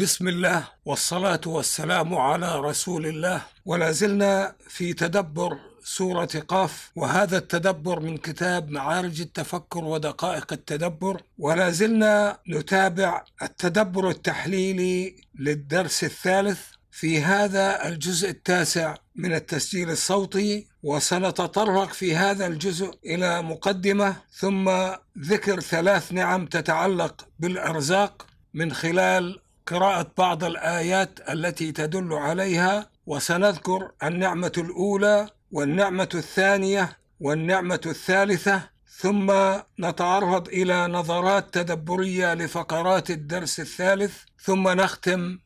بسم الله والصلاة والسلام على رسول الله. ولا زلنا في تدبر سورة قاف وهذا التدبر من كتاب معارج التفكر ودقائق التدبر. ولا زلنا نتابع التدبر التحليلي للدرس الثالث في هذا الجزء التاسع من التسجيل الصوتي. وسنتطرق في هذا الجزء إلى مقدمة ثم ذكر ثلاث نعم تتعلق بالأرزاق من خلال قراءة بعض الآيات التي تدل عليها وسنذكر النعمة الأولى والنعمة الثانية والنعمة الثالثة ثم نتعرض إلى نظرات تدبرية لفقرات الدرس الثالث ثم نختم.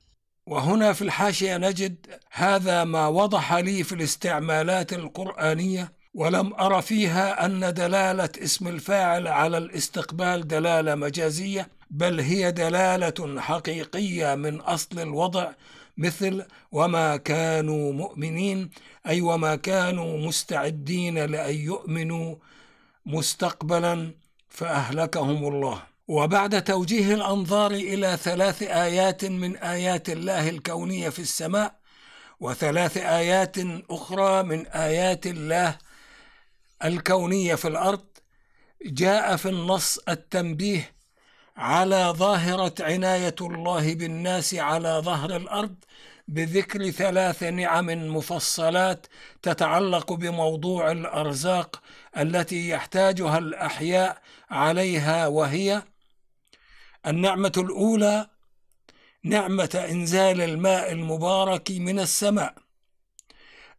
وهنا في الحاشية نجد هذا ما وضح لي في الاستعمالات القرآنية ولم أر فيها أن دلالة اسم الفاعل على الاستقبال دلالة مجازية. بل هي دلالة حقيقية من أصل الوضع مثل وما كانوا مؤمنين أي وما كانوا مستعدين لأن يؤمنوا مستقبلا فأهلكهم الله. وبعد توجيه الأنظار إلى ثلاث آيات من آيات الله الكونية في السماء وثلاث آيات أخرى من آيات الله الكونية في الأرض جاء في النص التنبيه على ظاهرة عناية الله بالناس على ظهر الأرض بذكر ثلاث نعم مفصلات تتعلق بموضوع الأرزاق التي يحتاجها الأحياء عليها وهي النعمة الأولى نعمة إنزال الماء المبارك من السماء.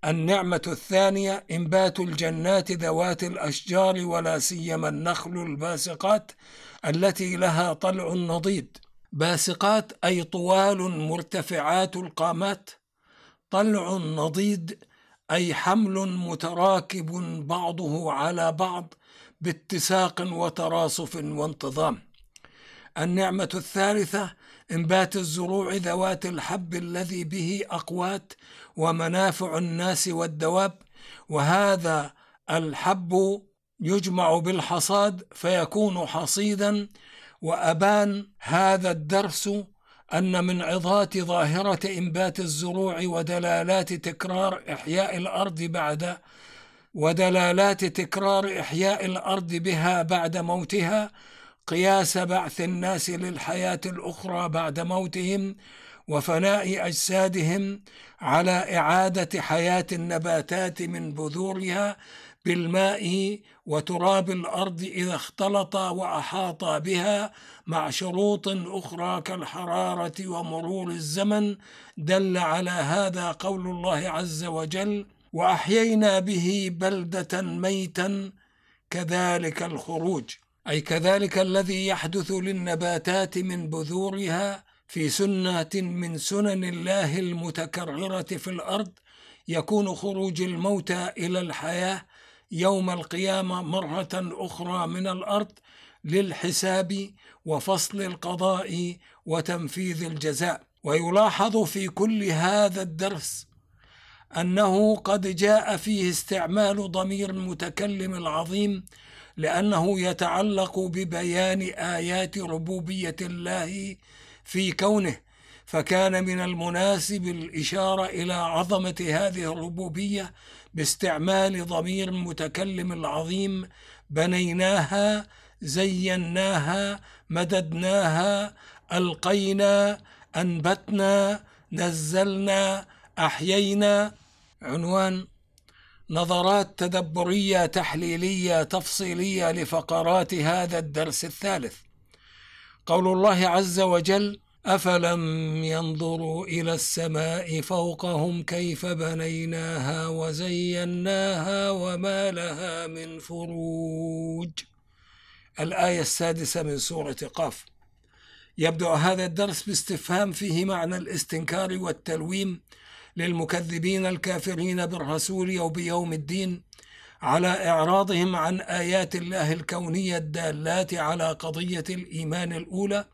النعمة الثانية إنبات الجنات ذوات الأشجار ولا سيما النخل الباسقات التي لها طلع نضيد. باسقات أي طوال مرتفعات القامات. طلع نضيد أي حمل متراكب بعضه على بعض باتساق وتراصف وانتظام. النعمة الثالثة إنبات الزروع ذوات الحب الذي به أقوات ومنافع الناس والدواب وهذا الحب يجمع بالحصاد فيكون حصيدا. وأبان هذا الدرس أن من عظات ظاهرة إنبات الزروع ودلالات تكرار إحياء الأرض بعد ودلالات تكرار إحياء الأرض بها بعد موتها. قياس بعث الناس للحياة الأخرى بعد موتهم وفناء أجسادهم على إعادة حياة النباتات من بذورها بالماء وتراب الأرض إذا اختلط وأحاط بها مع شروط أخرى كالحرارة ومرور الزمن دل على هذا قول الله عز وجل وأحيينا به بلدة ميتا كذلك الخروج أي كذلك الذي يحدث للنباتات من بذورها في سنة من سنن الله المتكررة في الأرض يكون خروج الموتى إلى الحياة يوم القيامة مرة أخرى من الأرض للحساب وفصل القضاء وتنفيذ الجزاء. ويلاحظ في كل هذا الدرس أنه قد جاء فيه استعمال ضمير المتكلم العظيم لأنه يتعلق ببيان آيات ربوبية الله في كونه فكان من المناسب الإشارة إلى عظمة هذه الربوبية باستعمال ضمير المتكلم العظيم بنيناها زيناها مددناها ألقينا أنبتنا نزلنا أحيينا عنوان نظرات تدبرية تحليلية تفصيلية لفقرات هذا الدرس الثالث. قول الله عز وجل أفلم ينظروا إلى السماء فوقهم كيف بنيناها وزيناها وما لها من فروج. الآية السادسة من سورة قاف. يبدأ هذا الدرس باستفهام فيه معنى الاستنكار والتلويم للمكذبين الكافرين بالرسول أو بيوم الدين على إعراضهم عن آيات الله الكونية الدالات على قضية الإيمان الأولى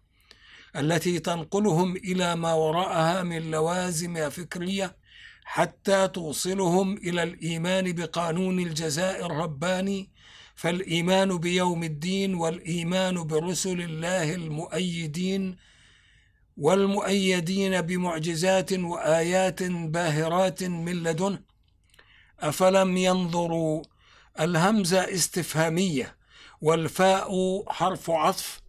التي تنقلهم إلى ما وراءها من لوازم فكرية حتى توصلهم إلى الإيمان بقانون الجزاء الرباني فالإيمان بيوم الدين والإيمان برسل الله المؤيدين والمؤيدين بمعجزات وآيات باهرات من لدنه أفلم ينظروا الهمزه استفهامية والفاء حرف عطف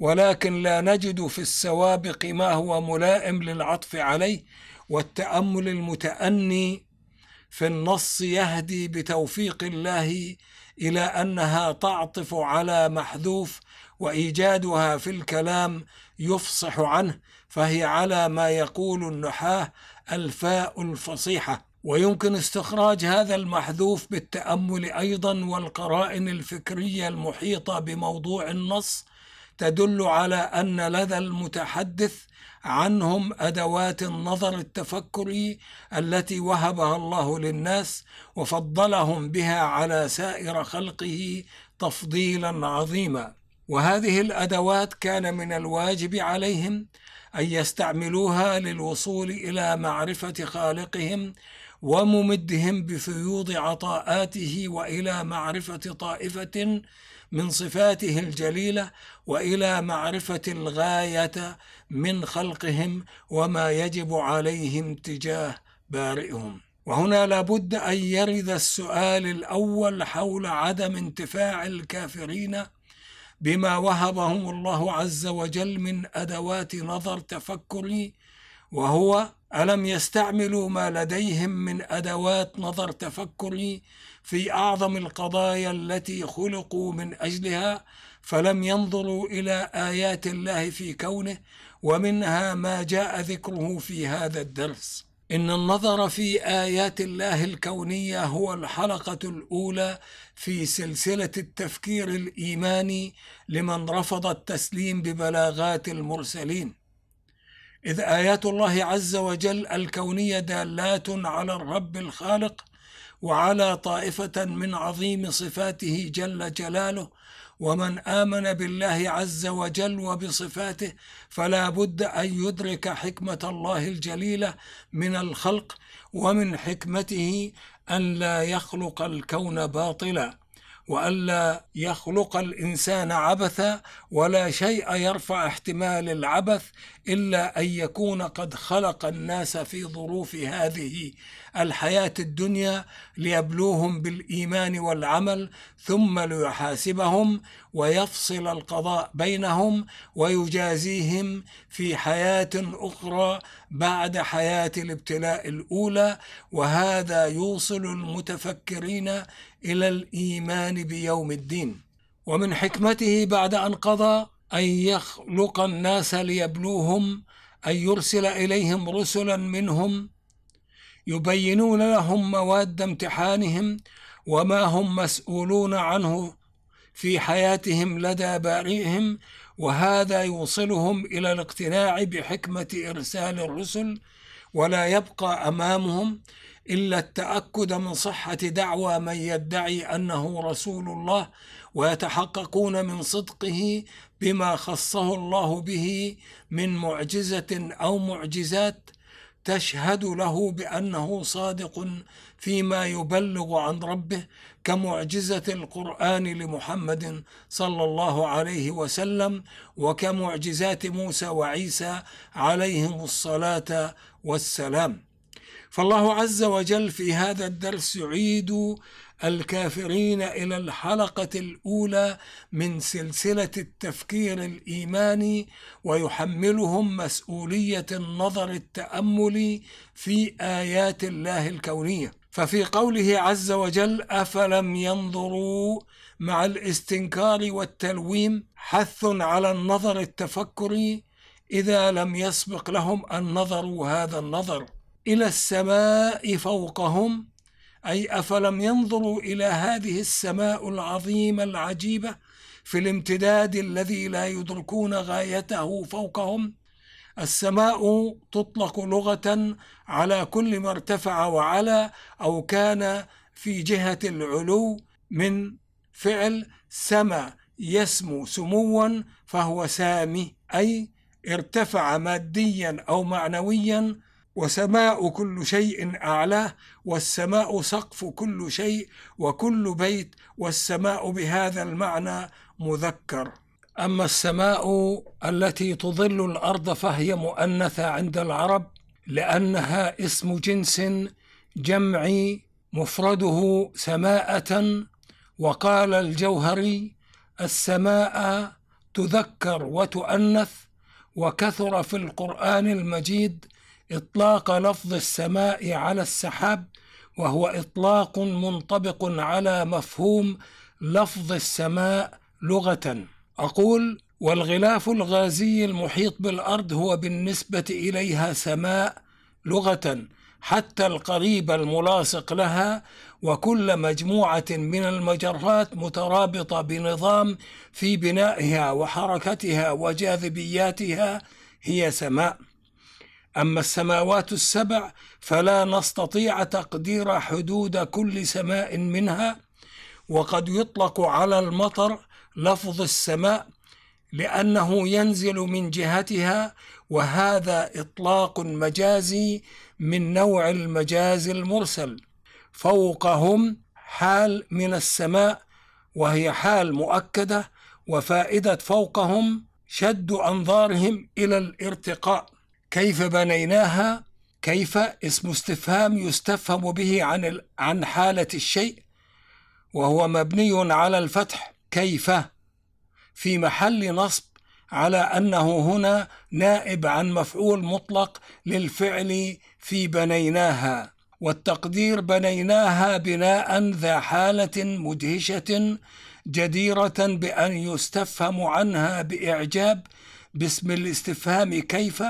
ولكن لا نجد في السوابق ما هو ملائم للعطف عليه والتأمل المتأني في النص يهدي بتوفيق الله إلى أنها تعطف على محذوف وإيجادها في الكلام يفصح عنه فهي على ما يقول النحاة الفاء الفصيحة. ويمكن استخراج هذا المحذوف بالتأمل أيضا والقرائن الفكرية المحيطة بموضوع النص تدل على أن لدى المتحدث عنهم أدوات النظر التفكري التي وهبها الله للناس وفضلهم بها على سائر خلقه تفضيلا عظيما. وهذه الأدوات كان من الواجب عليهم أن يستعملوها للوصول إلى معرفة خالقهم وممدهم بفيوض عطاءاته وإلى معرفة طائفة من صفاته الجليلة وإلى معرفة الغاية من خلقهم وما يجب عليهم تجاه بارئهم. وهنا لابد أن يرد السؤال الأول حول عدم انتفاع الكافرين بما وهبهم الله عز وجل من أدوات نظر تفكري وهو ألم يستعملوا ما لديهم من أدوات نظر تفكري في أعظم القضايا التي خلقوا من أجلها فلم ينظروا إلى آيات الله في كونه ومنها ما جاء ذكره في هذا الدرس. إن النظر في آيات الله الكونية هو الحلقة الأولى في سلسلة التفكير الإيماني لمن رفض التسليم ببلاغات المرسلين. إذ آيات الله عز وجل الكونية دالات على الرب الخالق وعلى طائفة من عظيم صفاته جل جلاله ومن آمن بالله عز وجل وبصفاته فلا بد أن يدرك حكمة الله الجليلة من الخلق ومن حكمته أن لا يخلق الكون باطلا والا يخلق الإنسان عبثا ولا شيء يرفع احتمال العبث إلا أن يكون قد خلق الناس في ظروف هذه الحياة الدنيا ليبلوهم بالإيمان والعمل ثم ليحاسبهم ويفصل القضاء بينهم ويجازيهم في حياة أخرى بعد حياة الابتلاء الأولى. وهذا يوصل المتفكرين إلى الإيمان بيوم الدين. ومن حكمته بعد أن قضى أن يخلق الناس ليبلوهم أن يرسل إليهم رسلا منهم يبينون لهم مواد امتحانهم وما هم مسؤولون عنه في حياتهم لدى بارئهم وهذا يوصلهم إلى الاقتناع بحكمة إرسال الرسل ولا يبقى أمامهم إلا التأكد من صحة دعوى من يدعي أنه رسول الله ويتحققون من صدقه بما خصه الله به من معجزة أو معجزات تشهد له بأنه صادق فيما يبلغ عن ربه كمعجزة القرآن لمحمد صلى الله عليه وسلم وكمعجزات موسى وعيسى عليهم الصلاة والسلام. فالله عز وجل في هذا الدرس يعيد الكافرين إلى الحلقة الأولى من سلسلة التفكير الإيماني ويحملهم مسؤولية النظر التاملي في آيات الله الكونية. ففي قوله عز وجل افلم ينظروا مع الاستنكار والتلويم حث على النظر التفكري إذا لم يسبق لهم أن نظروا هذا النظر. إلى السماء فوقهم أي أفلم ينظروا إلى هذه السماء العظيمة العجيبة في الامتداد الذي لا يدركون غايته فوقهم. السماء تطلق لغة على كل ما ارتفع وعلى أو كان في جهة العلو من فعل سما يسمو سموا فهو سامي أي ارتفع ماديا أو معنويا وسماء كل شيء اعلاه والسماء سقف كل شيء وكل بيت والسماء بهذا المعنى مذكر. أما السماء التي تظل الأرض فهي مؤنثة عند العرب لأنها اسم جنس جمعي مفرده سماءة وقال الجوهري السماء تذكر وتؤنث وكثر في القرآن المجيد إطلاق لفظ السماء على السحاب وهو إطلاق منطبق على مفهوم لفظ السماء لغة. أقول والغلاف الغازي المحيط بالأرض هو بالنسبة إليها سماء لغة حتى القريب الملاصق لها وكل مجموعة من المجرات مترابطة بنظام في بنائها وحركتها وجاذبياتها هي سماء. أما السماوات السبع فلا نستطيع تقدير حدود كل سماء منها وقد يطلق على المطر لفظ السماء لأنه ينزل من جهتها وهذا إطلاق مجازي من نوع المجاز المرسل. فوقهم حال من السماء وهي حال مؤكدة وفائدة فوقهم شد أنظارهم إلى الارتقاء. كيف بنيناها؟ كيف اسم استفهام يستفهم به عن عن حالة الشيء؟ وهو مبني على الفتح كيف؟ في محل نصب على أنه هنا نائب عن مفعول مطلق للفعل في بنيناها والتقدير بنيناها بناء ذا حالة مدهشة جديرة بأن يستفهم عنها بإعجاب باسم الاستفهام كيف؟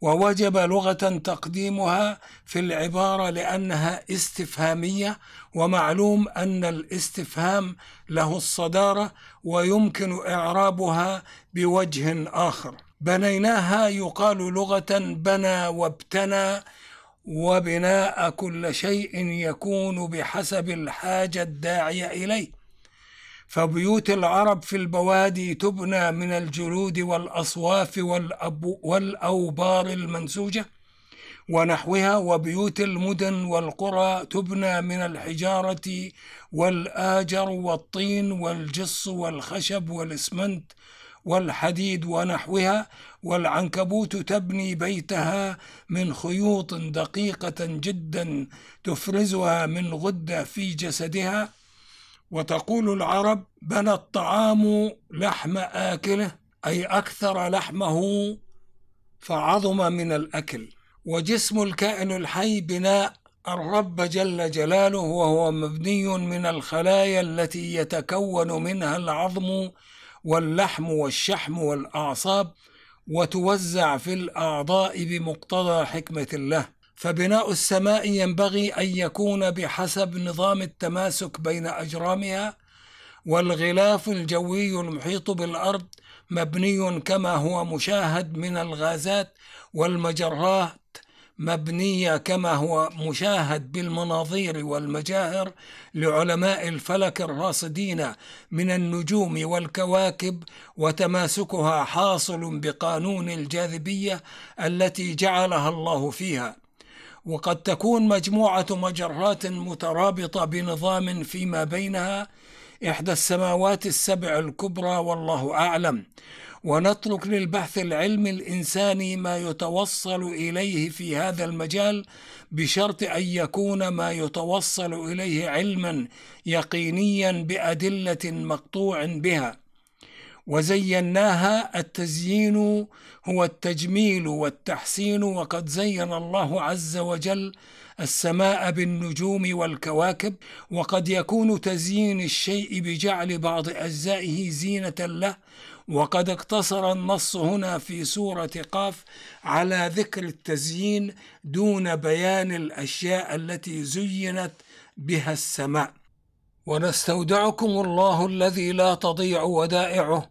ووجب لغة تقديمها في العبارة لأنها استفهامية ومعلوم أن الاستفهام له الصدارة ويمكن إعرابها بوجه آخر. بنيناها يقال لغة بنى وابتنى وبناء كل شيء يكون بحسب الحاجة الداعية إليه. فبيوت العرب في البوادي تبنى من الجلود والأصواف والأوبار المنسوجة ونحوها وبيوت المدن والقرى تبنى من الحجارة والآجر والطين والجص والخشب والإسمنت والحديد ونحوها. والعنكبوت تبني بيتها من خيوط دقيقة جدا تفرزها من غدة في جسدها. وتقول العرب بنى الطعام لحم آكله أي أكثر لحمه فعظم من الأكل. وجسم الكائن الحي بناء الرب جل جلاله وهو مبني من الخلايا التي يتكون منها العظم واللحم والشحم والأعصاب وتوزع في الأعضاء بمقتضى حكمة الله. فبناء السماء ينبغي أن يكون بحسب نظام التماسك بين أجرامها والغلاف الجوي المحيط بالأرض مبني كما هو مشاهد من الغازات والمجرات مبنيه كما هو مشاهد بالمناظير والمجاهر لعلماء الفلك الراصدين من النجوم والكواكب وتماسكها حاصل بقانون الجاذبية التي جعلها الله فيها. وقد تكون مجموعة مجرات مترابطة بنظام فيما بينها إحدى السماوات السبع الكبرى والله أعلم. ونترك للبحث العلمي الإنساني ما يتوصل إليه في هذا المجال بشرط أن يكون ما يتوصل إليه علما يقينيا بأدلة مقطوع بها. وزيناها التزيين هو التجميل والتحسين وقد زين الله عز وجل السماء بالنجوم والكواكب وقد يكون تزيين الشيء بجعل بعض أجزائه زينة له وقد اقتصر النص هنا في سورة قاف على ذكر التزيين دون بيان الأشياء التي زينت بها السماء. ونستودعكم الله الذي لا تضيع ودائعه